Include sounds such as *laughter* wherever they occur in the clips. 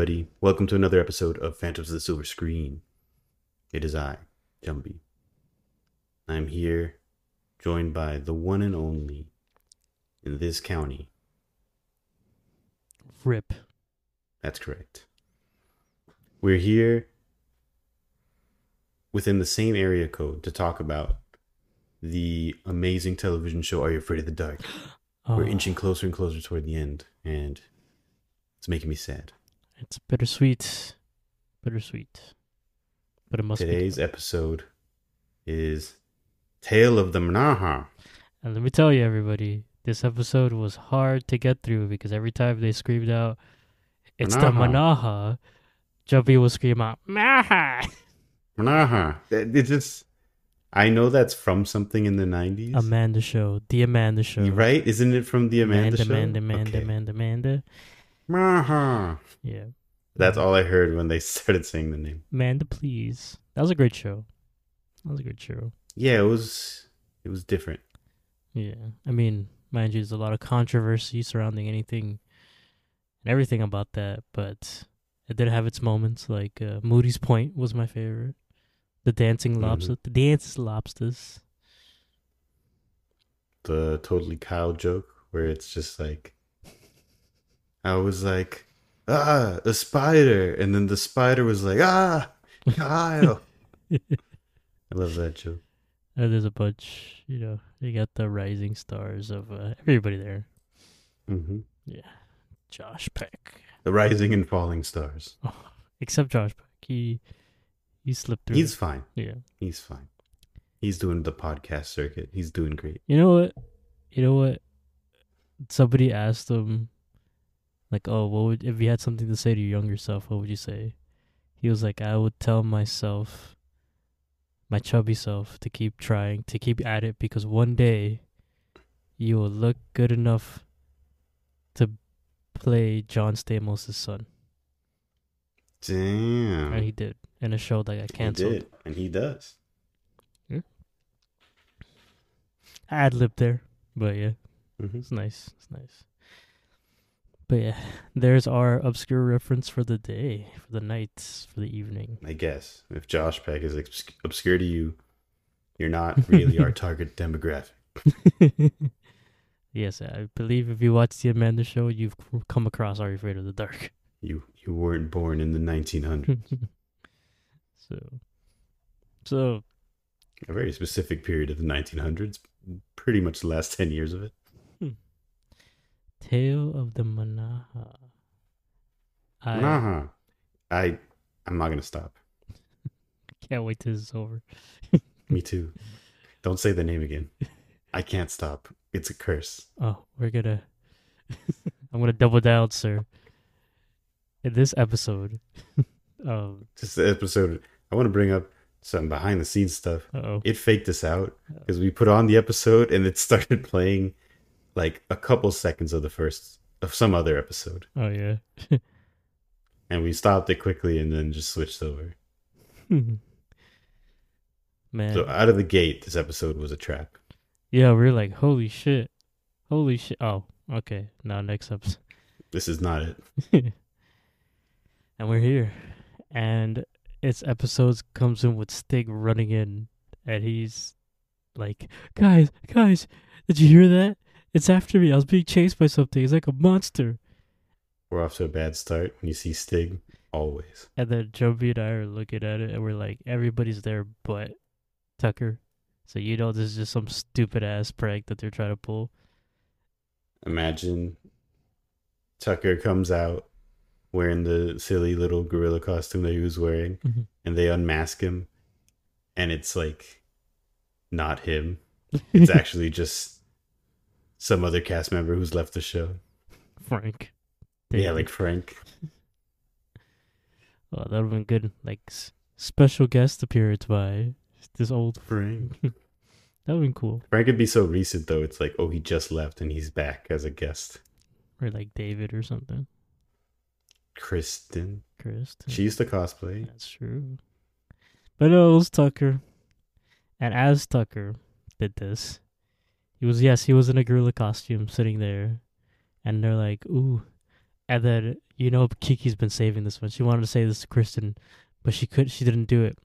Everybody. Welcome to another episode of Phantoms of the Silver Screen. It is I, Jumbi. I'm here, joined by the one and only in this county. Rip. That's correct. We're here within the same area code to talk about the amazing television show Are You Afraid of the Dark? *gasps* Oh. We're Oh, inching closer and closer toward the end, and it's making me sad. It's bittersweet. Bittersweet. But it must Today's episode is Tale of the Manaha. And let me tell you, everybody, this episode was hard to get through because every time they screamed out, "It's the Manaha. Manaha," Jumbi will scream out, "Maha!" Manaha. It just, I know that's from something in the 90s. Amanda Show, the Amanda Show, right? Isn't it from the Amanda, show? Amanda, Amanda, Okay. Amanda, Amanda. Manaha. Yeah, That's all I heard when they *laughs* started saying the name. Amanda, please. That was a great show. That was a great show. Yeah, it was. It was different. Yeah, I mean, mind you, there's a lot of controversy surrounding anything and everything about that, but it did have its moments. Like uh, Moody's Point was my favorite. The dancing Mhm. lobster, the dance lobsters. The totally cow joke where it's just like, I was like, ah, a spider, and then the spider was like, ah, Kyle. I love that joke. And there's a bunch, you know, you got the rising stars of uh, everybody there. hmm Yeah. Josh Peck, The rising and falling stars. *laughs* except Josh Peck, he he slipped through. He's fine. yeah. He's fine. He's doing the podcast circuit. He's doing great. You know what? You know what? Somebody asked him, like, "Oh, what would if you had something to say to your younger self? What would you say?" He was like, "I would tell myself, my chubby self, to keep trying, to keep at it, because one day, you will look good enough to play John Stamos' son." Damn. And he did in a show that got He canceled. did, and he does. I ad lib there, but yeah. hmm It's nice. It's nice. But yeah, there's our obscure reference for the day, for the night, for the evening. I guess if Josh Peck is obs- obscure to you, you're not really our *laughs* target demographic. yes, I believe if you watch the Amanda show, you've come across Are You Afraid of the Dark? You you weren't born in the 1900s. *laughs* so, so a very specific period of the 1900s. Pretty much the last 10 years of it. Tale of the Manaha. I Uh-huh. I I'm not gonna stop. *laughs* can't wait till it's over. *laughs* Me too. *laughs* Don't say the name again. I can't stop. It's a curse. Oh, we're gonna. I'm gonna double down, sir. In this episode, um, Just the episode. I want to bring up some behind the scenes stuff. oh, It faked us out because we put on the episode and it started playing like a couple seconds of the first of some other episode, oh yeah. *laughs* and we stopped it quickly and then just switched over. *laughs* Man, So out of the gate, this episode was a trap. yeah, we are like, holy shit, holy shit. Oh, okay. Now next episode, This is not it. *laughs* and we're here, and its episodes comes in with Stig running in, and he's like, guys, guys, did you hear that? It's after me. I was being chased by something. It's like a monster. We're off to a bad start. When you see Stig, always. And then Jumbi and I are looking at it, and we're like, everybody's there but Tucker. So you know this is just some stupid ass prank that they're trying to pull. Imagine Tucker comes out wearing the silly little gorilla costume that he was wearing, Mhm. and they unmask him, and it's like not him. *laughs* It's actually just some other cast member who's left the show. Frank. Yeah, like Frank. *laughs* Oh, that would have been good. Like s- special guest appearance by this old. Frank. *laughs* That would have been cool. Frank would be so recent though. It's like, oh, he just left and he's back as a guest. Or like David or something. Kristen. Kristen. She used to cosplay. That's true. But no, it was Tucker. And as Tucker did this, he was yes, he was in a gorilla costume sitting there. And they're like, Ooh, And then you know Kiki's been saving this one. She wanted to say this to Kristen, but she could she didn't do it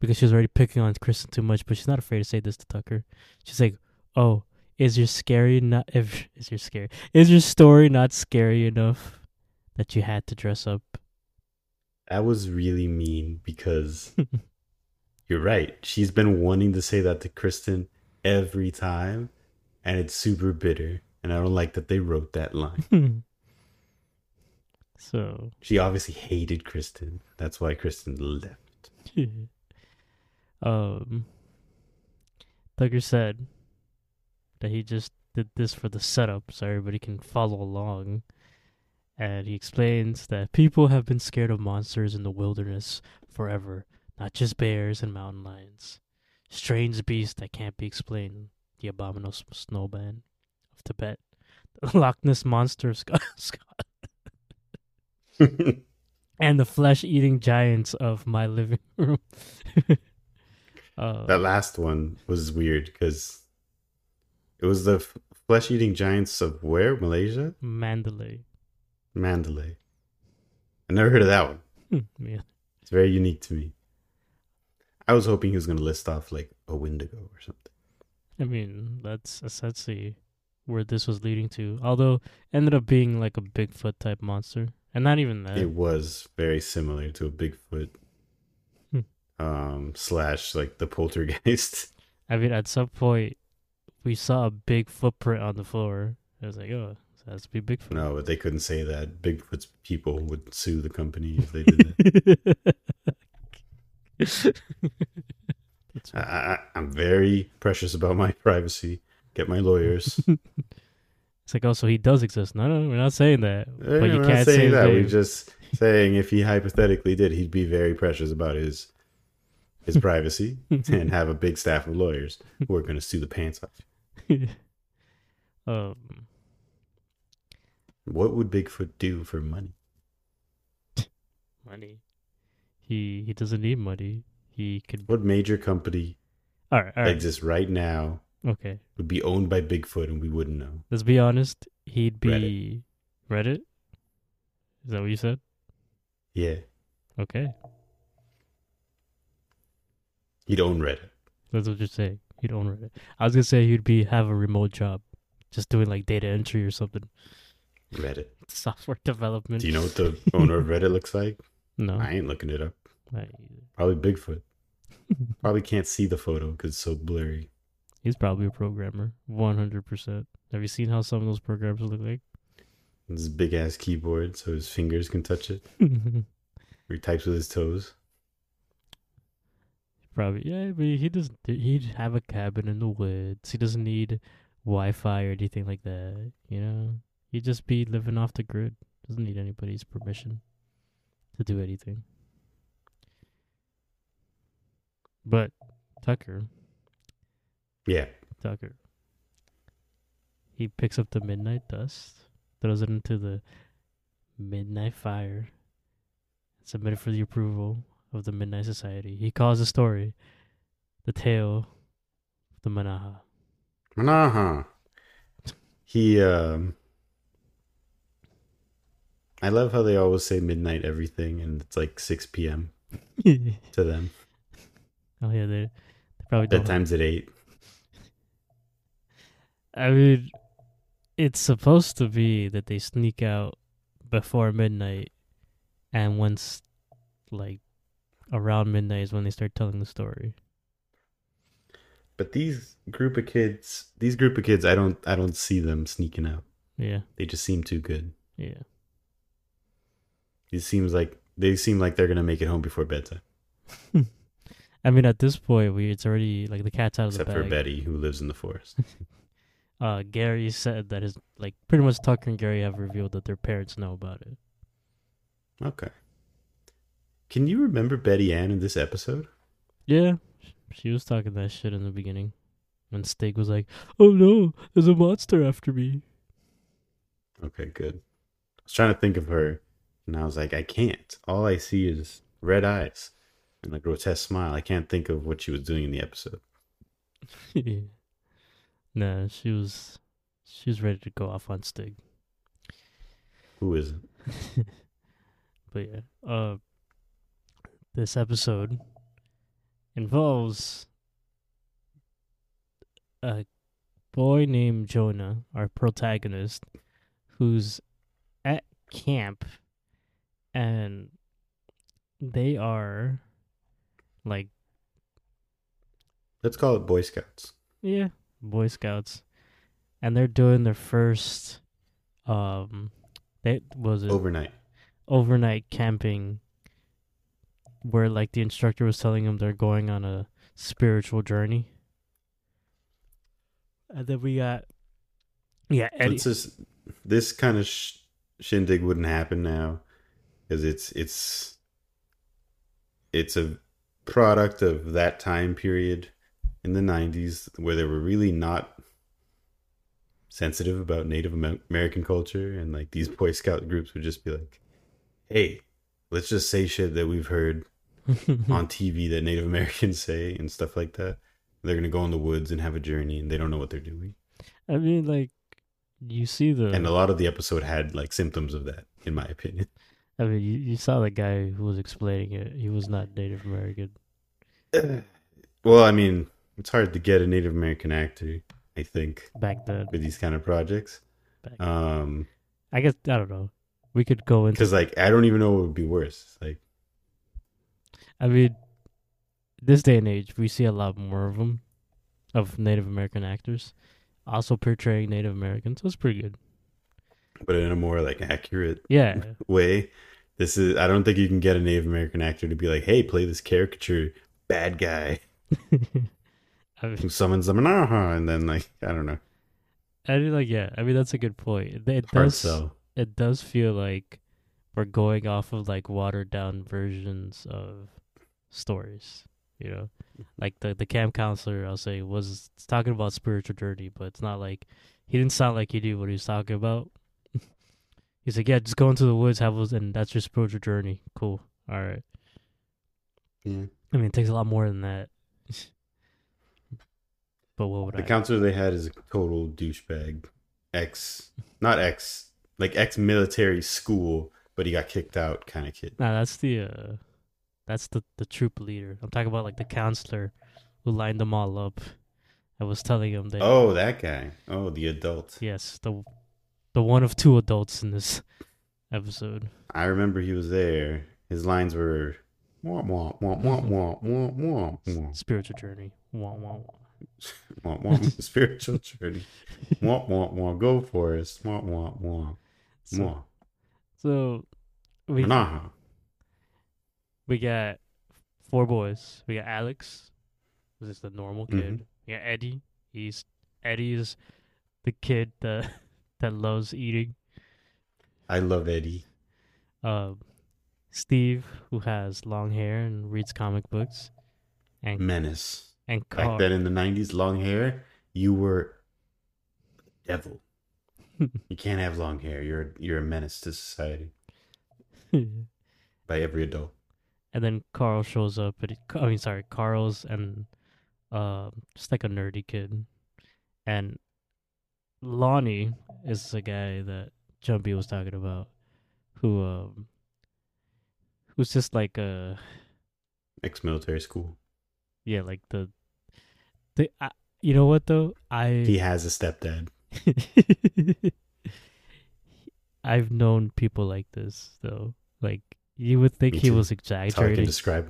because she was already picking on Kristen too much. But she's not afraid to say this to Tucker. She's like, "Oh, is your scary not if is your scary is your story not scary enough that you had to dress up?" That was really mean because *laughs* you're right. She's been wanting to say that to Kristen every time, and it's super bitter. And I don't like that they wrote that line. *laughs* so She obviously hated Kristen. That's why Kristen left. *laughs* um, Tucker said that he just did this for the setup so everybody can follow along. And he explains that people have been scared of monsters in the wilderness forever, not just bears and mountain lions. Strange beasts that can't be explained. The abominable snowman of Tibet. The *laughs* Loch Ness monster of *laughs* Scott. Scott *laughs* and the flesh eating giants of my living room. uh, that last one was weird because it was the f- flesh eating giants of where? Malaysia? Mandalay. Mandalay. I never heard of that one. yeah. It's very unique to me. I was hoping he was going to list off like a Wendigo or something. I mean, that's essentially where this was leading to. Although ended up being like a Bigfoot type monster. And not even that. It was very similar to a Bigfoot Hmm. um, slash like the poltergeist. *laughs* I mean, at some point, we saw a big footprint on the floor. I was like, oh, so has to be Bigfoot. no, but they couldn't say that. Bigfoot's people would sue the company if they did that. *laughs* I, I, I'm very precious about my *laughs* privacy. Get my lawyers. *laughs* It's like, oh, so he does exist. No, no, we're not saying that. Eh, but you we're can't not say that. We're just saying if he hypothetically did, he'd be very precious about his his *laughs* privacy and have a big staff of lawyers who are going to sue the pants off. um, What would Bigfoot do for money? money. He he doesn't need money. He could. What major company All right, all right. exists right now Okay, would be owned by Bigfoot and we wouldn't know? let's be honest. He'd be Reddit. Is that what you said? Yeah, Okay, he'd own Reddit. that's what you're saying. He'd own Reddit. I was gonna say he'd be have a remote job, just doing like data entry or something, Reddit. software development. Do you know what the owner of *laughs* Reddit looks like? No. I ain't looking it up. Probably Bigfoot. *laughs* Probably can't see the photo because it's so blurry. He's probably a programmer, one hundred percent. Have you seen how some of those programs look like? This big ass keyboard so his fingers can touch it. *laughs* Or he types with his toes. Probably, yeah, but he doesn't. He'd have a cabin in the woods. He doesn't need Wi-Fi or anything like that. You know, he'd just be living off the grid. Doesn't need anybody's permission to do anything. But Tucker, Yeah. Tucker, he picks up the midnight dust, throws it into the midnight fire, submitted for the approval of the Midnight Society. He calls the story the tale of the Manaha. Manaha. He um I love how they always say midnight everything and it's like six PM *laughs* to them. *laughs* oh yeah, they, they probably don't. Bedtime's at eight. I mean, it's supposed to be that they sneak out before midnight, and once, like, around midnight is when they start telling the story. But these group of kids these group of kids I don't I don't see them sneaking out. Yeah, They just seem too good. yeah. It seems like they seem like they're gonna make it home before bedtime. *laughs* I mean, at this point, we it's already like the cat's out of Except the bag. Except for. Betty who lives in the forest. *laughs* Uh, Gary said that his like pretty much Tucker and Gary have revealed that their parents know about it. okay. Can you remember Betty Ann in this episode? Yeah, she was talking that shit in the beginning, when Stig was like, "Oh no, there's a monster after me." Okay, good. I was trying to think of her, and I was like, I can't. All I see is red eyes and a grotesque smile. I can't think of what she was doing in the episode. *laughs* nah, she was she was ready to go off on Stig. Who is it? *laughs* but yeah, uh, this episode involves a boy named Jonah, our protagonist, who's at camp and they are like Let's call it Boy Scouts. yeah, Boy Scouts. And they're doing their first um they was it Overnight. overnight camping where like the instructor was telling them they're going on a spiritual journey. And then we got yeah, So Eddie. it's just, this kind of sh- shindig wouldn't happen now because it's it's it's a product of that time period in the 90s where they were really not sensitive about Native American culture and like these Boy Scout groups would just be like, "Hey, let's just say shit that we've heard *laughs* on TV that Native Americans say and stuff like that." They're gonna go in the woods and have a journey, and they don't know what they're doing. I mean like you see the And a lot of the episode had like symptoms of that, in my opinion. I mean you, you saw the guy who was explaining it. He was not Native American. *sighs* well, I mean, it's hard to get a Native American actor, I think, back then. with these kind of projects. Um, I guess I don't know. We could go into. because like I don't even know what would be worse. Like, I mean, this day and age, we see a lot more of them, of Native American actors, also portraying Native Americans. So it's pretty good. But in a more like accurate Yeah, *laughs* way. This is I don't think you can get a Native American actor to be like, "Hey, play this caricature bad guy *laughs* I mean, who summons them," and then like I don't know, I mean, like, yeah, I mean that's a good point. It, it hard does. sell. It does feel like we're going off of like watered down versions of stories. You know, like the the camp counselor, I'll say, was talking about spiritual journey, but it's not like he didn't sound like he knew what he was talking about. He's like, yeah, just go into the woods, have a, and that's your spiritual journey. Cool. All right. Yeah. I mean, it takes a lot more than that. *laughs* but what would The I? counselor they had is a total douchebag, ex, not ex, like ex-military school, but he got kicked out kind of kid. Nah, that's the uh, that's the the troop leader. I'm talking about like the counselor who lined them all up. I was telling him that Oh, that guy. Oh, the adult. yes, the the one of two adults in this episode. I remember he was there. His lines were womp womp womp womp womp womp womp. Spiritual journey. Womp womp womp. womp womp. Spiritual journey. womp womp womp. *laughs* *laughs* Go for it. Womp womp womp. So. So we nah. we got four boys. We got Alex, who's just the normal kid. Mm-hmm. We got Eddie. He's Eddie's the kid that that loves eating. I love Eddie. um, Steve, who has long hair and reads comic books, and Menace. and Back Carl. then in the nineties, long hair, you were the devil. *laughs* you can't have long hair. You're you're a menace to society *laughs* by every adult. and then Carl shows up. But I mean, sorry, Carl's and um, just like a nerdy kid, and Lonnie is the guy that Jumbi was talking about, who um, who's just like a Ex-military school. yeah, like the the. I, you know what though? I He has a stepdad. *laughs* I've known people like this though. Like you would think he was That's how I can exaggerating. describe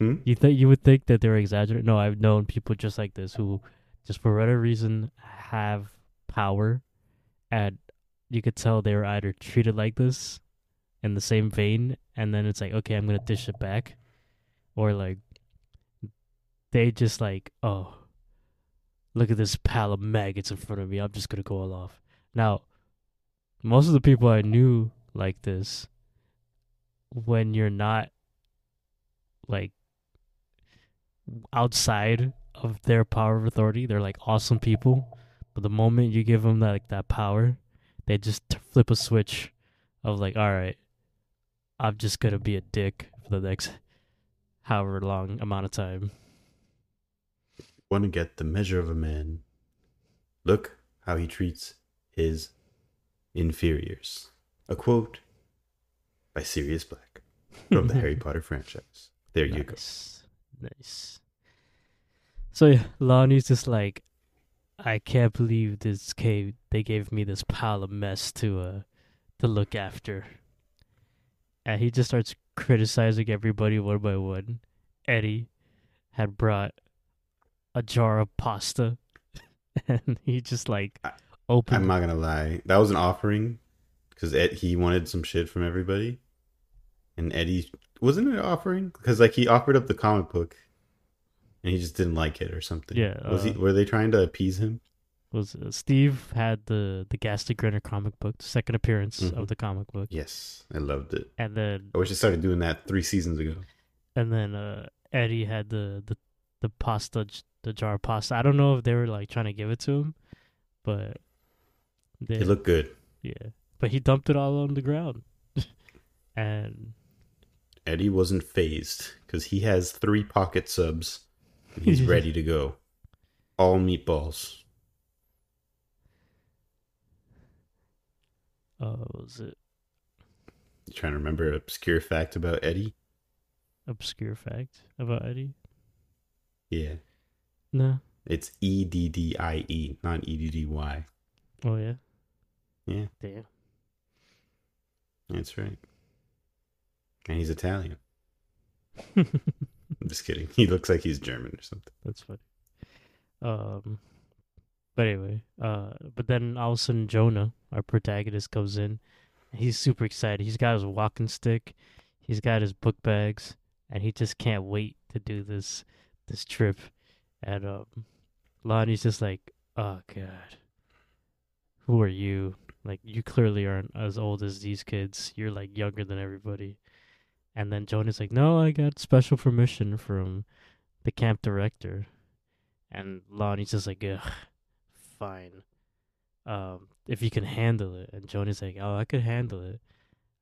him. You think you would think that they're exaggerating? No, I've known people just like this who, just for whatever reason, have power, and you could tell they were either treated like this, in the same vein, and then it's like, okay, I'm gonna dish it back, or like, they just like, oh, look at this pile of maggots in front of me. I'm just gonna go all off. Now, most of the people I knew like this, when you're not like outside of their power of authority. They're like awesome people, but the moment you give them that like that power, they just t- flip a switch of like, all right, I'm just gonna be a dick for the next however long amount of time. Want to get the measure of a man? Look how he treats his inferiors. A quote by Sirius Black from the Harry *laughs* Potter franchise. There you go. nice. Nice. So yeah, Lonnie's just like, I can't believe this cave. They gave me this pile of mess to uh to look after, and he just starts criticizing everybody one by one. Eddie had brought a jar of pasta, *laughs* and he just like opened. I'm not gonna lie. That was an offering because Ed he wanted some shit from everybody, and Eddie wasn't it an offering because like he offered up the comic book, and he just didn't like it or something. Yeah, was he? uh, Were they trying to appease him? was uh, Steve had the the Ghastly Grinner comic book, the second appearance Mhm. of the comic book, Yes, I loved it. and then I wish I started doing that three seasons ago. and then uh Eddie had the the the pasta the jar of pasta. I don't know if they were like trying to give it to him, but they It looked good. yeah. But he dumped it all on the ground, *laughs* and Eddie wasn't phased because he has three pocket subs. He's *laughs* ready to go. All meatballs. uh, what was it You trying to remember an obscure fact about Eddie? obscure fact about Eddie? Yeah. No. It's E D D I E, not E D D Y. Oh yeah. Yeah, Damn. that's right. And he's Italian. *laughs* I'm just kidding. *laughs* He looks like he's German or something. That's funny. Um, but anyway, uh, but then all of a sudden Jonah, our protagonist, comes in. He's super excited. He's got his walking stick, he's got his book bags, and he just can't wait to do this this trip. And um, Lonnie's just like, "Oh God, who are you? Like, you clearly aren't as old as these kids. You're like younger than everybody." And then Jonah's like, "No, I got special permission from the camp director." And Lonnie's just like, Ugh, fine. Um, if you can handle it. And Jonah's like, Oh, I could handle it.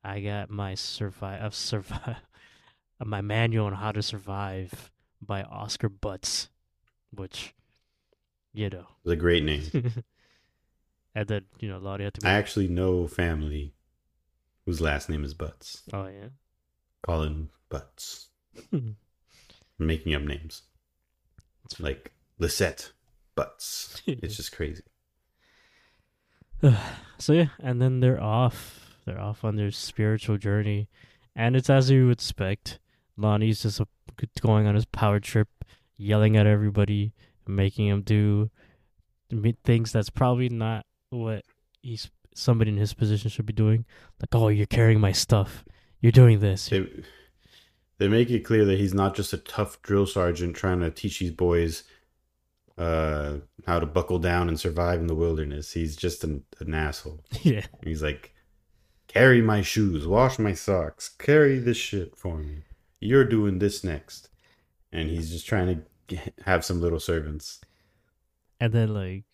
I got my survive I've survive *laughs* my manual on how to survive by Oscar Butts, which you know. It's a great name. *laughs* and then, you know, Lonnie had to be I actually know family whose last name is Butts. Oh yeah. Him Butts. I'm making up names. It's Like Lisette Butts. *laughs* It's just crazy. *sighs* so yeah, and then they're off. They're off on their spiritual journey, and it's as you would expect. Lonnie's just a, going on his power trip, yelling at everybody, making him do things that's probably not what he's somebody in his position should be doing. Like, oh, you're carrying my stuff. You're doing this. They, they make it clear that he's not just a tough drill sergeant trying to teach these boys uh, how to buckle down and survive in the wilderness. He's just an, an asshole. *laughs* yeah, He's like, carry my shoes, wash my socks, carry this shit for me. You're doing this next. And he's just trying to get, have some little servants. and then like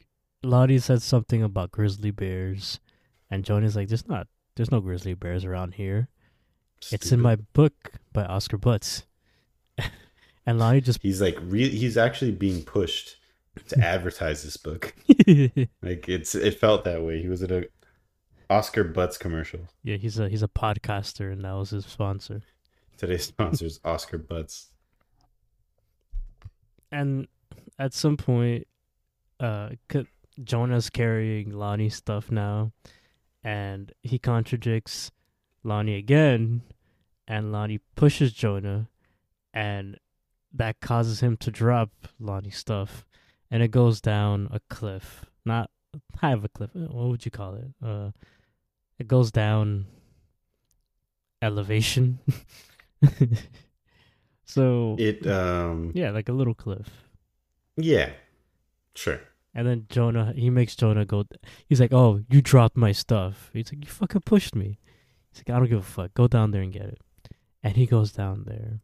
Lonnie said something about grizzly bears, and Johnny's like, "There's not, there's no grizzly bears around here." It's in my book by Oscar Butts. *laughs* and Lonnie just He's like, re- he's actually being pushed to *laughs* advertise this book. *laughs* Like it's, it felt that way. He was at a Oscar Butts commercial. Yeah, he's a he's a podcaster, and that was his sponsor. Today's sponsor is Oscar Butts. And at some point, uh, Jonah's carrying Lonnie's stuff now, and he contradicts Lonnie again, and Lonnie pushes Jonah, and that causes him to drop Lonnie's stuff, and it goes down a cliff. Not high of a cliff. uh, What would you call it? Uh, it goes down elevation. *laughs* so It, um, yeah, like a little cliff. yeah, sure. And then Jonah, he makes Jonah go. He's like, "Oh, you dropped my stuff." He's like, "You fucking pushed me." He's like, "I don't give a fuck. Go down there and get it." And he goes down there,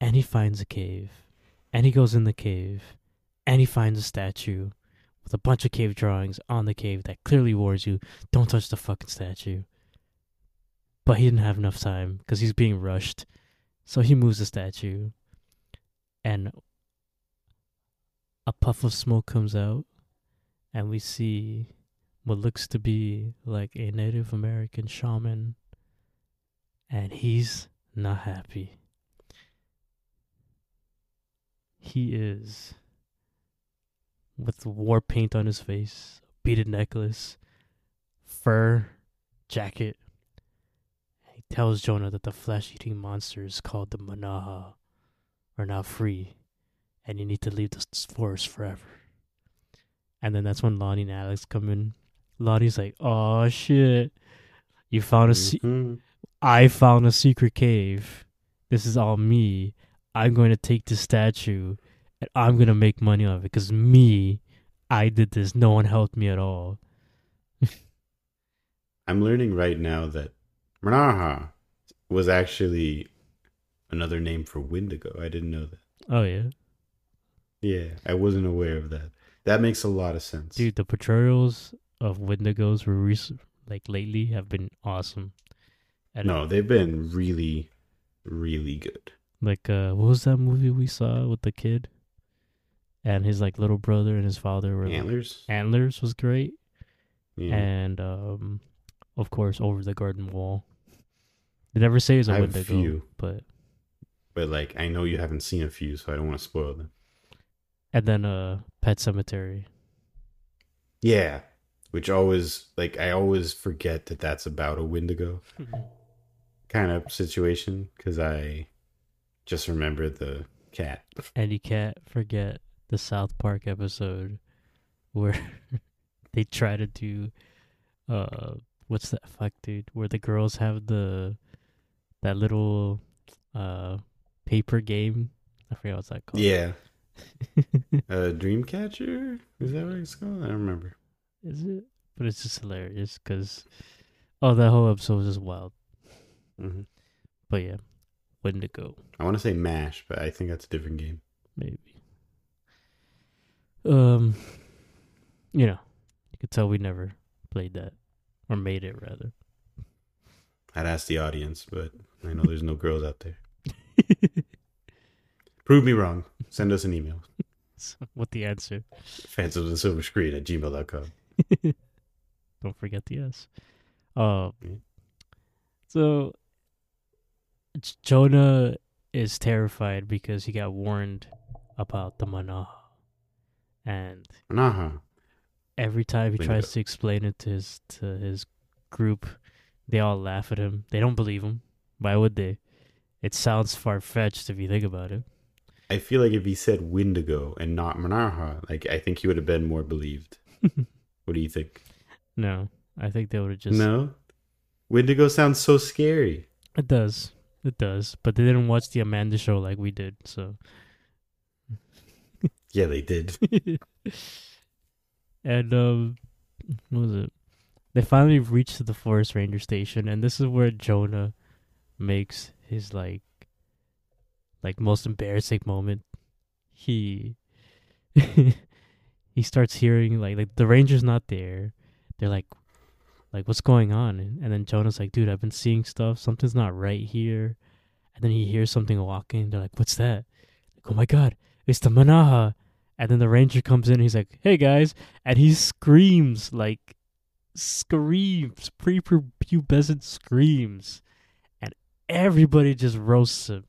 and he finds a cave, and he goes in the cave, and he finds a statue with a bunch of cave drawings on the cave that clearly warns you, "Don't touch the fucking statue." But he didn't have enough time because he's being rushed, so he moves the statue, and a puff of smoke comes out and we see what looks to be like a Native American shaman. and he's not happy. He is with war paint on his face, beaded necklace, fur jacket. He tells Jonah that the flesh eating monsters called the Manaha are now free and you need to leave this forest forever. And then that's when Lonnie and Alex come in. Lonnie's like, "Oh shit, you found a Mhm. I found a secret cave. This is all me. I'm going to take this statue and I'm going to make money off it because me, I did this. No one helped me at all. *laughs* I'm learning right now that Manaha was actually another name for Wendigo. I didn't know that. Oh, yeah. Yeah, I wasn't aware of that. That makes a lot of sense. Dude, the portrayals of Wendigos were rec- like lately have been awesome. No, they've been really, really good. Like, uh, what was that movie we saw with the kid? And his like little brother and his father were like, Antlers? Antlers was great. Yeah. and um, of course, over the garden wall. They never say it's a I have a Wendigo, few. but but like I know you haven't seen a few, so I don't want to spoil them. and then uh, Pet Sematary. Yeah. Which always like I always forget that that's about a Wendigo *laughs* kind of situation because I just remember the cat. and you can't forget the South Park episode *laughs* where they try to do uh what's that fuck dude where the girls have the that little uh paper game I forget what's that called Yeah. *laughs* Uh, Dreamcatcher? Is that what it's called? I don't remember. is it but it's just hilarious because oh that whole episode was just wild hmm but yeah Wendigo I want to say Mash, but I think that's a different game. maybe um you know you could tell we never played that or made it rather I'd ask the audience, but I know there's no girls out there. *laughs* Prove me wrong. Send us an email. *laughs* What the answer? Phantoms and Silver Screen at gmail.com. *laughs* Don't forget the S. Uh, Yeah. so Jonah is terrified because he got warned about the Manaha, and Nah. every time he tries to explain it to his to his group, they all laugh at him. They don't believe him. Why would they? It sounds far fetched if you think about it. I feel like if he said Wendigo and not Manaha, like I think he would have been more believed. *laughs* what do you think? No, I think they would have just. No? Wendigo sounds so scary. It does. It does. But they didn't watch the Amanda show like we did, so. Yeah, they did. *laughs* and um, what was it? They finally reached the forest ranger station, and this is where Jonah makes his like, like most embarrassing moment. He, *laughs* he starts hearing like like the ranger's not there. They're like, like what's going on? And, and then Jonah's like, dude, I've been seeing stuff. Something's not right here. And then he hears something walking. They're like, what's that? Like, oh my god, it's the Manaha. And then the ranger comes in. He's like, "Hey guys!" And he screams like screams, prepubescent screams, and everybody just roasts him.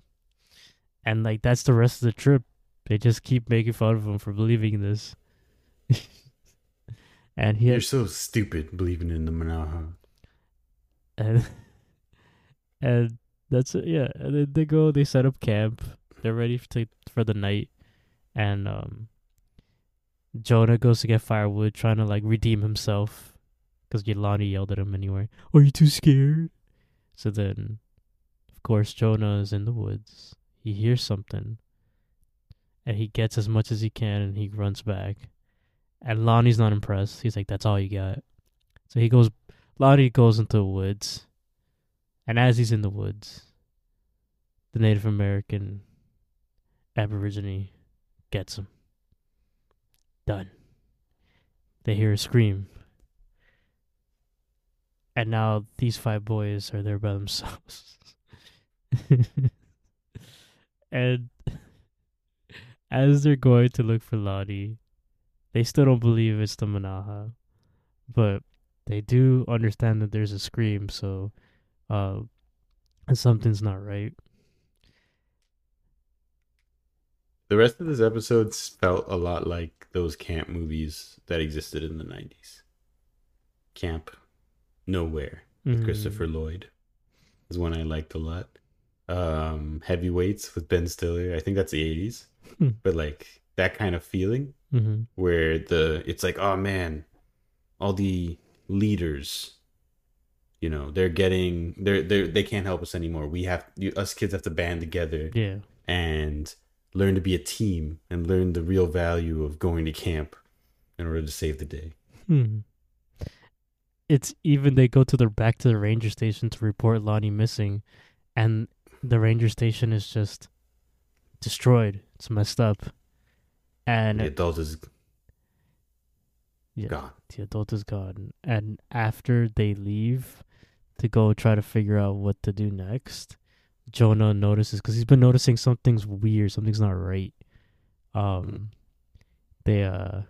And like that's the rest of the trip. They just keep making fun of him for believing this. *laughs* and he You're so stupid believing in the Manaha. and *laughs* and that's it. Yeah, and then they go. They set up camp. They're ready to for the night, and um, Jonah goes to get firewood, trying to like redeem himself, because Yolani yelled at him anyway. Are you too scared? So then, of course, Jonah is in the woods. He hears something, and he gets as much as he can, and he runs back. And Lonnie's not impressed. He's like, "That's all you got." So he goes. Lonnie goes into the woods, and as he's in the woods, the Native American Aborigine gets him. Done. They hear a scream. And now these five boys are there by themselves. *laughs* and *laughs* as they're going to look for Lonnie, they still don't believe it's the Manaha. But they do understand that there's a scream, so uh something's not right. The rest of this episode felt a lot like those camp movies that existed in the 90s. Camp Nowhere with Mm. Christopher Lloyd is one I liked a lot. Um, Heavyweights with Ben Stiller. I think that's the 80s. Hmm. but like that kind of feeling Mm-hmm. where the it's like, oh man, all the leaders, you know, they're getting they're they they can't help us anymore. We have you, us kids have to band together Yeah. and learn to be a team and learn the real value of going to camp in order to save the day. Hmm. It's even they go to the back to the ranger station to report Lonnie missing, and the ranger station is just destroyed. It's messed up, and the adult is yeah, gone. the adult is gone. And after they leave to go try to figure out what to do next, Jonah notices because he's been noticing something's weird, something's not right. Um, they uh,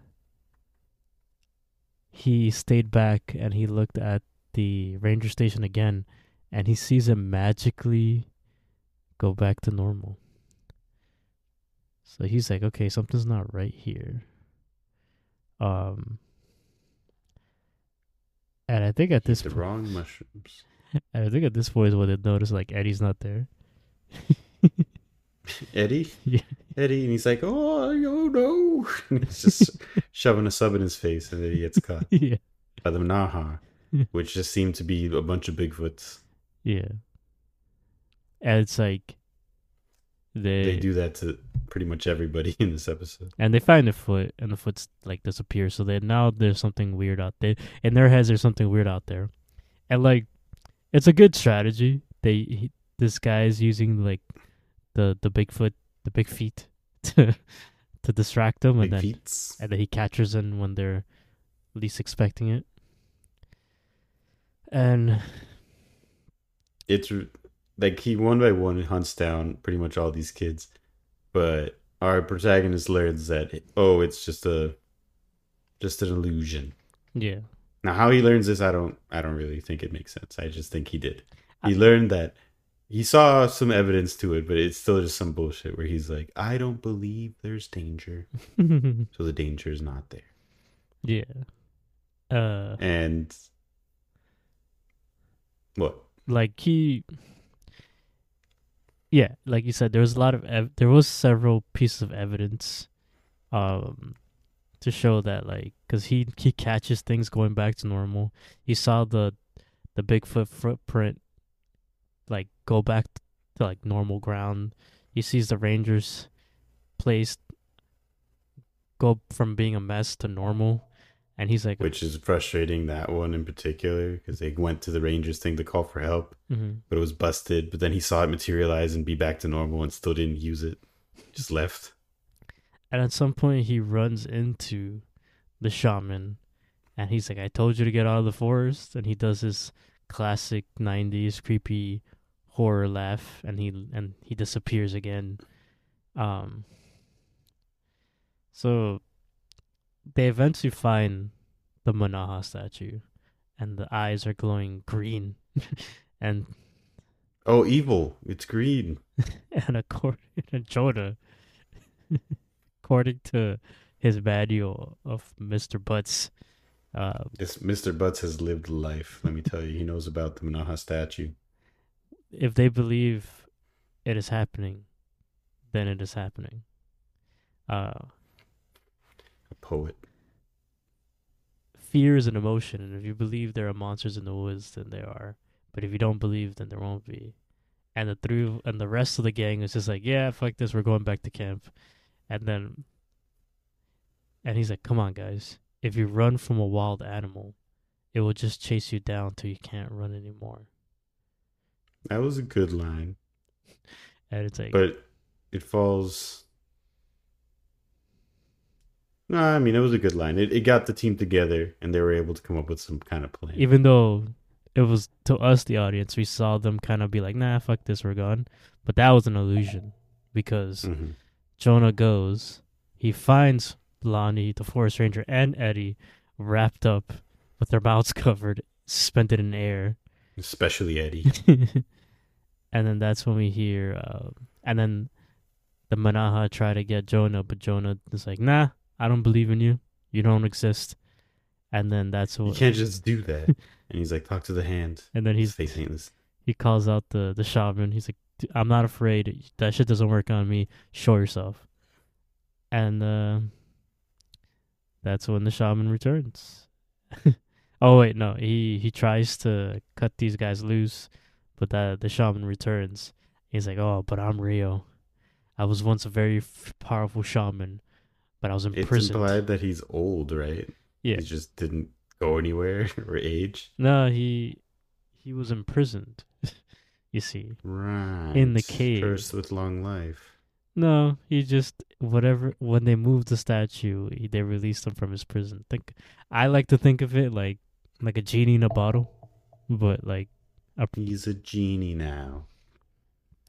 he stayed back and he looked at the ranger station again, and he sees it magically go back to normal. So he's like, okay, something's not right here. Um, and I think at this The po- wrong mushrooms. *laughs* and I think at this point is when they notice like Eddie's not there. *laughs* Eddie? *laughs* Yeah. Eddie, and he's like, oh, oh no. And he's just shoving a sub in his face, and then he gets caught yeah, by the Naha, which just seemed to be a bunch of Bigfoots. yeah. And it's like they, They do that to pretty much everybody *laughs* in this episode. and they find the foot, and the foot's like disappears. So they now there's something weird out there. In their heads, there's something weird out there, and like it's a good strategy. They he, this guy's using like the the Bigfoot, the big feet *laughs* to to distract them, and then feats. and then he catches them when they're least expecting it. And It's like he one by one hunts down pretty much all these kids, but our protagonist learns that oh, it's just a just an illusion. yeah, Now, how he learns this, I don't, I don't really think it makes sense. I just think he did. He I- learned that he saw some evidence to it, but it's still just some bullshit where he's like, I don't believe there's danger, *laughs* so the danger is not there. yeah. Uh, And what? like he, yeah, like you said, there was a lot of ev- there was several pieces of evidence, um, to show that like because he he catches things going back to normal. He saw the the Bigfoot footprint like go back to like normal ground. He sees the Rangers place go from being a mess to normal, and he's like, Which is frustrating. That one in particular, because they went to the Rangers thing to call for help, Mhm. but it was busted. But then he saw it materialize and be back to normal, and still didn't use it. Just left. And at some point, he runs into the shaman, and he's like, "I told you to get out of the forest." And he does his classic '90s creepy horror laugh, and he and he disappears again. Um. So, they eventually find the Manaha statue, and the eyes are glowing green, *laughs* and Oh, evil! It's green. *laughs* and according *laughs* to Jonah, according to his manual of Mr. Butts, uh, This Mr. Butts has lived life. Let me tell you, he knows about the Manaha statue. if they believe it is happening, then it is happening. Uh, poet. fear is an emotion, and if you believe there are monsters in the woods, then there are. But if you don't believe, then there won't be. And the three and the rest of the gang is just like, yeah, fuck this, we're going back to camp. And then, and he's like, come on, guys, if you run from a wild animal, it will just chase you down till you can't run anymore. That was a good line, *laughs* And it's like, but it falls. No, I mean it was a good line. It it got the team together, and they were able to come up with some kind of plan. even though it was to us, the audience, we saw them kind of be like, nah, fuck this, we're gone. But that was an illusion because Mhm. Jonah goes, he finds Lonnie, the forest ranger, and Eddie wrapped up with their mouths *laughs* covered, suspended in air. Especially Eddie. *laughs* and then that's when we hear, uh, and then the Manaha try to get Jonah, but Jonah is like, "Nah, I don't believe in you. You don't exist." And then that's what You can't just do that. *laughs* and he's like, talk to the hand. and then he's face ain't this. he calls out the the shaman. He's like, "D- "I'm not afraid. That shit doesn't work on me. Show yourself." And uh, that's when the shaman returns. *laughs* oh wait, no, he he tries to cut these guys loose, but the the shaman returns. He's like, "Oh, but I'm Rio. I was once a very f- powerful shaman, but I was It's imprisoned." implied that he's old, right? Yeah. He just didn't go anywhere *laughs* or age. No, he he was imprisoned. *laughs* you see. Right. In the cave. Cursed with long life. No, he just whatever. When they moved the statue, he, they released him from his prison. Think I like to think of it like like a genie in a bottle, but like He's a genie now.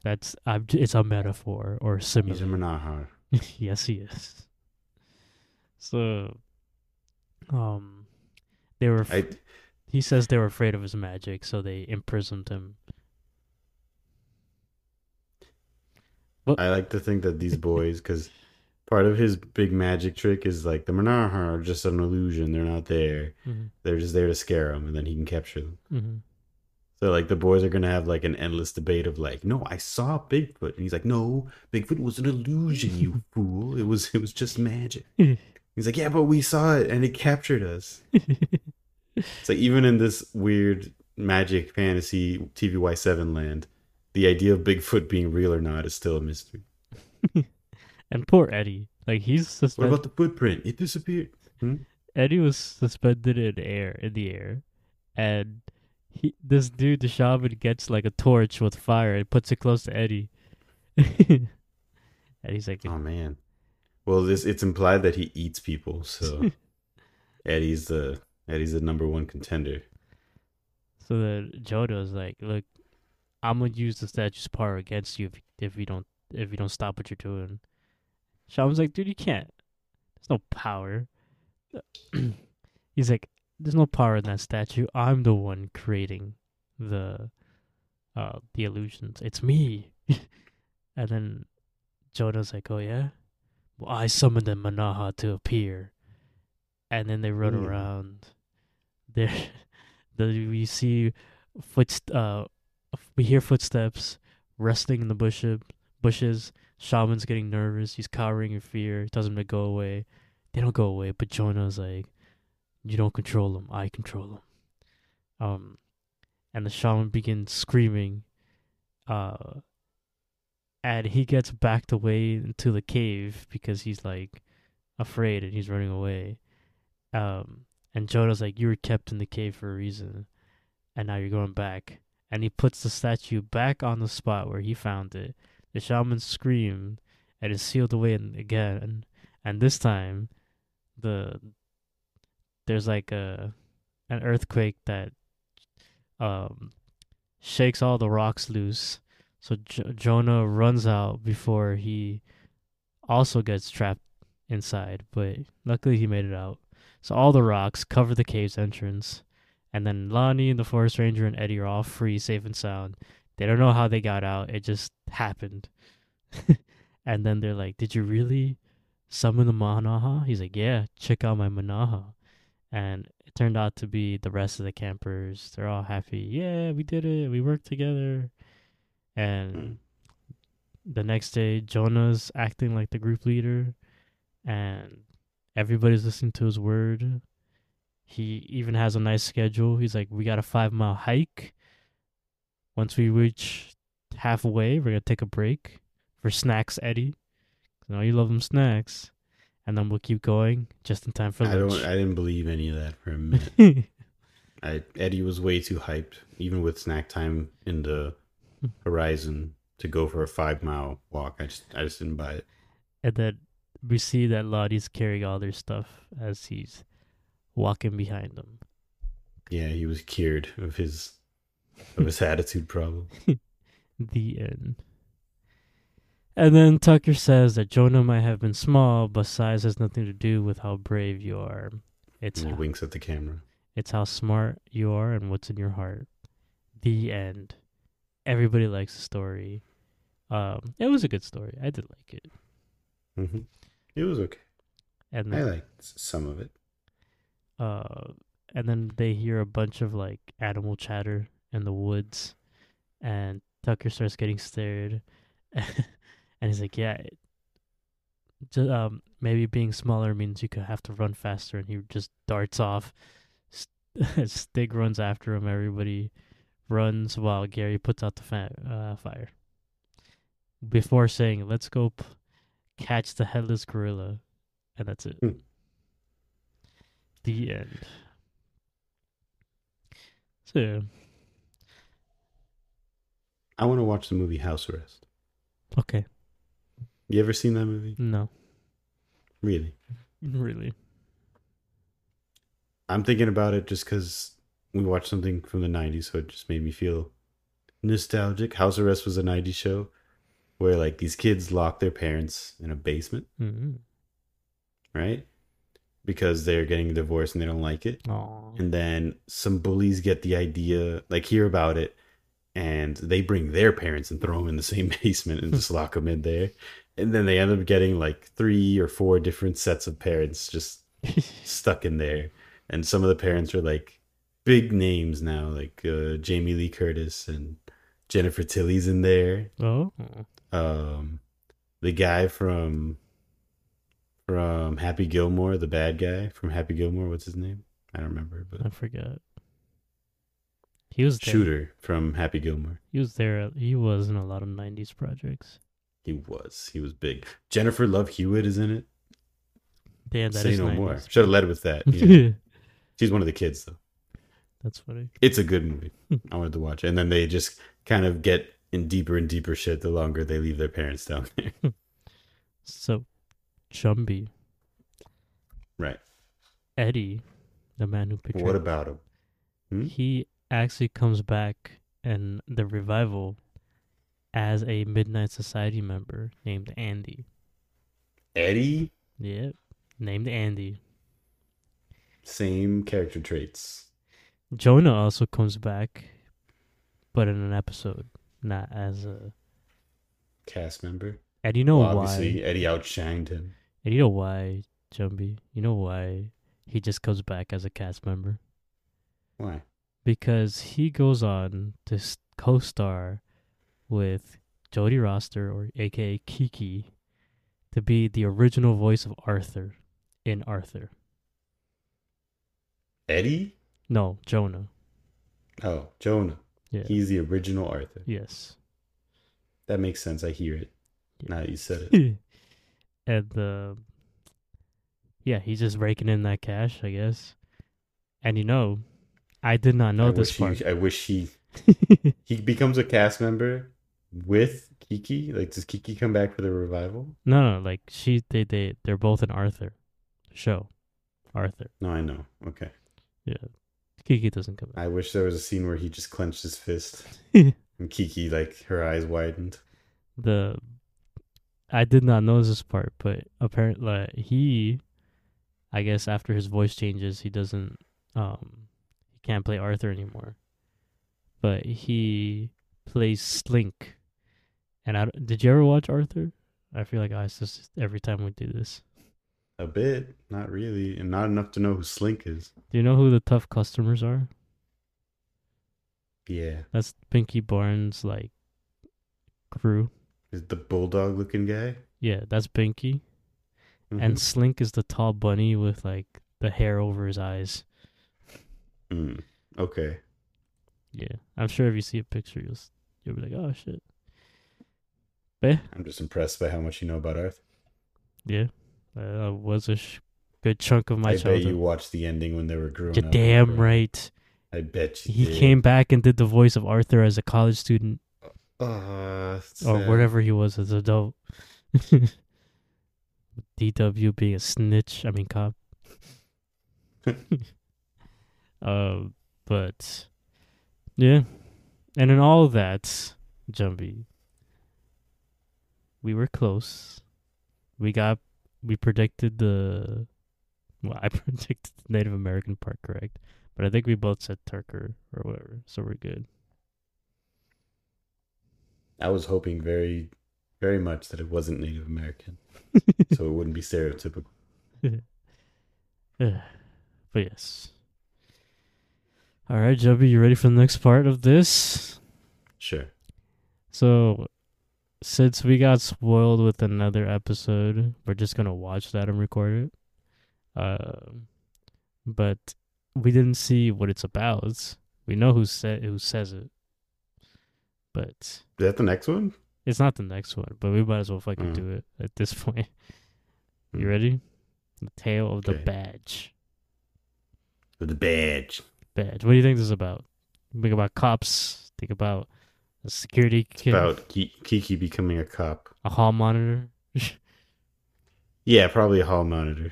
that's I'm, it's a metaphor or a He's a simile. Manaha. *laughs* yes, he is. So, um, they were. f- I he says they were afraid of his magic, so they imprisoned him. I like to think that these boys, because part of his big magic trick is like the Manaha are just an illusion. They're not there. hmm They're just there to scare him, and then he can capture them. hmm So like the boys are gonna have like an endless debate of like, no, I saw Bigfoot, and he's like, no, Bigfoot was an illusion, you *laughs* fool. It was it was just magic. *laughs* He's like, yeah, but we saw it, and it captured us. *laughs* It's like even in this weird magic fantasy TVY seven land, the idea of Bigfoot being real or not is still a mystery. *laughs* and poor Eddie, like he's What about the footprint? It disappeared. Hmm? Eddie was suspended in air in the air, and he this dude the shaman gets like a torch with fire and puts it close to Eddie. *laughs* and he's like, Oh man. Well, this it's implied that he eats people, so *laughs* Eddie's the Eddie's the number one contender. so then Jodo's like, look, I'm gonna use the statue's power against you if if you don't if you don't stop what you're doing. Shaman's like, dude, you can't. There's no power. *clears throat* he's like, there's no power in that statue. I'm the one creating the uh the illusions. It's me. *laughs* and then Jodo's like, oh yeah, well I summoned the Manaha to appear, and then they run Hmm. around. There, *laughs* the we see foot uh we hear footsteps rustling in the bush bushes. Shaman's getting nervous. He's cowering in fear. He tells him to go away. They don't go away, but Jonah's like, "You don't control them. I control them." Um, and the shaman begins screaming. Uh, and he gets backed away into the cave because he's like afraid and he's running away. Um, and Jonah's like, "You were kept in the cave for a reason, and now you're going back." And he puts the statue back on the spot where he found it. The shaman screamed and is sealed away and again. And this time, the there's like a an earthquake that um shakes all the rocks loose. So Jonah runs out before he also gets trapped inside, but luckily he made it out. So all the rocks cover the cave's entrance, and then Lonnie and the forest ranger and Eddie are all free, safe and sound. They don't know how they got out; it just happened. *laughs* and then they're like, "Did you really summon the Manaha?" He's like, "Yeah, check out my Manaha." And it turned out to be the rest of the campers. They're all happy. Yeah, we did it. We worked together. And hmm. the next day, Jonah's acting like the group leader, and everybody's listening to his word. He even has a nice schedule. He's like, we got a five mile hike. Once we reach halfway, we're gonna take a break for snacks, Eddie. You know you love them snacks, and then we'll keep going just in time for I don't. lunch. I didn't believe any of that for a *laughs* minute. I, Eddie was way too hyped, even with snack time in the horizon, to go for a five mile walk. I just, I just didn't buy it. and then we see that Lonnie's carrying all their stuff as he's walking behind them. Yeah, he was cured of his, of his *laughs* attitude problem. *laughs* The end. And then Tucker says that Jonah might have been small, but size has nothing to do with how brave you are. It's And he winks at the camera. it's how smart you are and what's in your heart. The end. Everybody likes the story. Um, it was a good story. I did like it. hmm It was okay. And I then, liked some of it. uh, and then they hear a bunch of like animal chatter in the woods, and Tucker starts getting scared, *laughs* and he's like, "Yeah, it, ju- um, maybe being smaller means you could have to run faster." And he just darts off. St- *laughs* Stig runs after him. Everybody runs while Gary puts out the fa- uh, fire. Before saying, "Let's go p- catch the headless gorilla," and that's it. Hmm. The end. So yeah. I want to watch the movie House Arrest. Okay. You ever seen that movie? No. Really? Really. I'm thinking about it just because we watched something from the 90s, so it just made me feel nostalgic. House Arrest was a 90s show where like these kids lock their parents in a basement, Mm-hmm. right? Because they're getting a divorce and they don't like it. Aw. And then some bullies get the idea, like hear about it, and they bring their parents and throw them in the same *laughs* basement and just lock them in there. And then they end up getting like three or four different sets of parents just *laughs* stuck in there. And some of the parents are like big names now, like uh, Jamie Lee Curtis and Jennifer Tilly's in there. oh. Um, the guy from from Happy Gilmore, the bad guy from Happy Gilmore, what's his name? I don't remember, but I forget. He was there. Shooter from Happy Gilmore. He was there. He was in a lot of '90s projects. He was. He was big. Jennifer Love Hewitt is in it. Damn, that Say is no 90s. more. Should have led with that. *laughs* Yeah. She's one of the kids though. That's funny. It's a good movie. *laughs* I wanted to watch it. And then they just kind of get in deeper and deeper shit the longer they leave their parents down *laughs* there. So, Jumbi, right. Eddie, the man who pictured. What about him? Hmm? He actually comes back in the revival as a Midnight Society member named Andy. Eddie? Yep, named Andy. Same character traits. Jonah also comes back, but in an episode, not as a. Cast member. And you know Well, why? obviously, Eddie outshined him. And you know why, Jumbi? You know why he just comes back as a cast member? Why? Because he goes on to co-star with Jodie Resther, or AKA Kiki, to be the original voice of Arthur in Arthur. Eddie? No, Jonah. Oh, Jonah. Yeah. He's the original Arthur. yes. That makes sense. I hear it. Yeah. Now that you said it. *laughs* and uh, yeah, he's just raking in that cash, I guess. And you know, I did not know I this part. He, I wish he *laughs* he becomes a cast member with Kiki. Like, does Kiki come back for the revival? No, no, like she, they, they, they're both in Arthur show. Arthur. No, I know. Okay. Yeah, Kiki doesn't come back. I wish there was a scene where he just clenched his fist *laughs* and Kiki, like, her eyes widened. the, I did not know this part, but apparently like, he, I guess after his voice changes, he doesn't, um, he can't play Arthur anymore. But he plays Slink. And I did you ever watch Arthur? I feel like I this every time we do this. A bit, not really, and not enough to know who Slink is. Do you know who the tough customers are? Yeah, That's Pinky Barnes' like crew. is the bulldog looking guy. Yeah, that's Pinky. And Mhm. Slink is the tall bunny with like the hair over his eyes. Mm, okay, Yeah, I'm sure if you see a picture, you'll you'll be like, oh shit. But I'm just impressed by how much you know about Earth. yeah, uh, was a sh- good chunk of my I bet you watched the ending when they were growing You're up. damn right. I bet you He did. came back and did the voice of Arthur as a college student Uh, or whatever he was as an adult. *laughs* DW being a snitch, I mean cop. *laughs* *laughs* uh, but yeah, and in all that, Jumbi, we were close. We got, we predicted the, well, *laughs* I predicted the Native American part correct, but I think we both said Tucker or whatever, so we're good. I was hoping very, very much that it wasn't Native American, *laughs* so it wouldn't be stereotypical. *sighs* but yes. All right, Jumbi, you ready for the next part of this? Sure. So, since we got spoiled with another episode, we're just gonna watch that and record it. Uh, but we didn't see what it's about. We know who said who says it, but Is that the next one? it's not the next one. But we might as well fucking Mm. do it at this *laughs* point. You Mm. ready? The tale of the badge. The badge. Badge. What do you think this is about? Think about cops. Think about a security It's kid, about Kiki becoming a cop. a hall monitor. *laughs* Yeah, probably a hall monitor.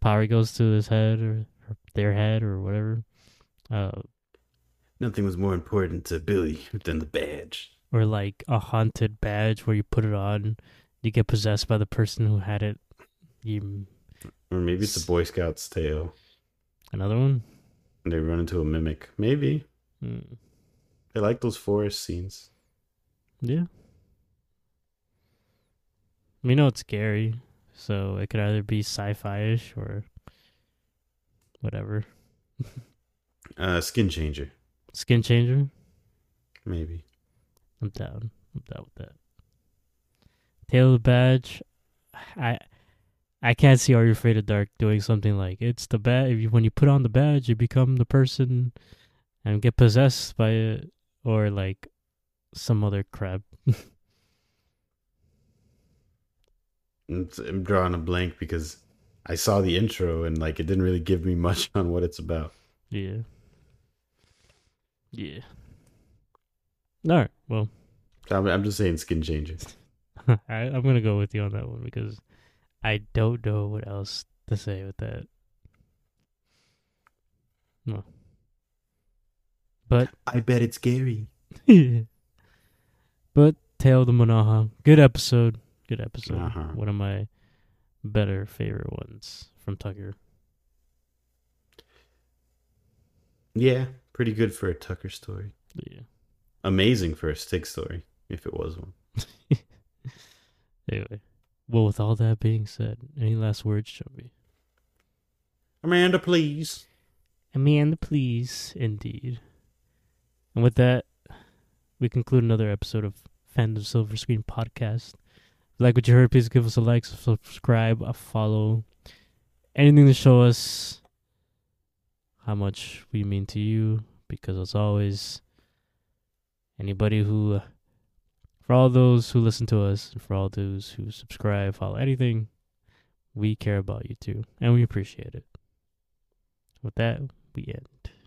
Power goes to his head or, or their head or whatever. Uh, Nothing was more important to Billy than the badge. or like a haunted badge where you put it on, you get possessed by the person who had it. You Or maybe it's a Boy Scout's tale. another one. And they run into a mimic. Maybe. Hmm. I like those forest scenes. Yeah. We know it's scary, so it could either be sci-fi-ish or whatever. Uh, skin changer. Skin changer. Maybe. I'm down. I'm down with that. Tail of the badge. I I can't see Are You Afraid of Dark doing something like it's the badge. You, when you put on the badge, you become the person and get possessed by it, or like some other crap. *laughs* It's- I'm drawing a blank because I saw the intro and like it didn't really give me much *laughs* on what it's about. Yeah. Yeah. All right. Well, I'm, I'm just saying skin changer. *laughs* I, I'm gonna go with you on that one because I don't know what else to say with that. No. But I bet it's scary. *laughs* but Tale of the Manaha, good episode. Good episode. Uh-huh. One of my better favorite ones from Tucker. Yeah, pretty good for a Tucker story. Yeah. Amazing for a Stig story, if it was one. *laughs* Anyway, well, with all that being said, any last words, Chubby? Amanda, please. Amanda, please, indeed. And with that, we conclude another episode of Phantoms Silver Screen Podcast. Like what you heard, please give us a like, subscribe, a follow, anything to show us how much we mean to you. Because as always, anybody who, for all those who listen to us, and for all those who subscribe, follow anything, we care about you too, and we appreciate it. With that, we end.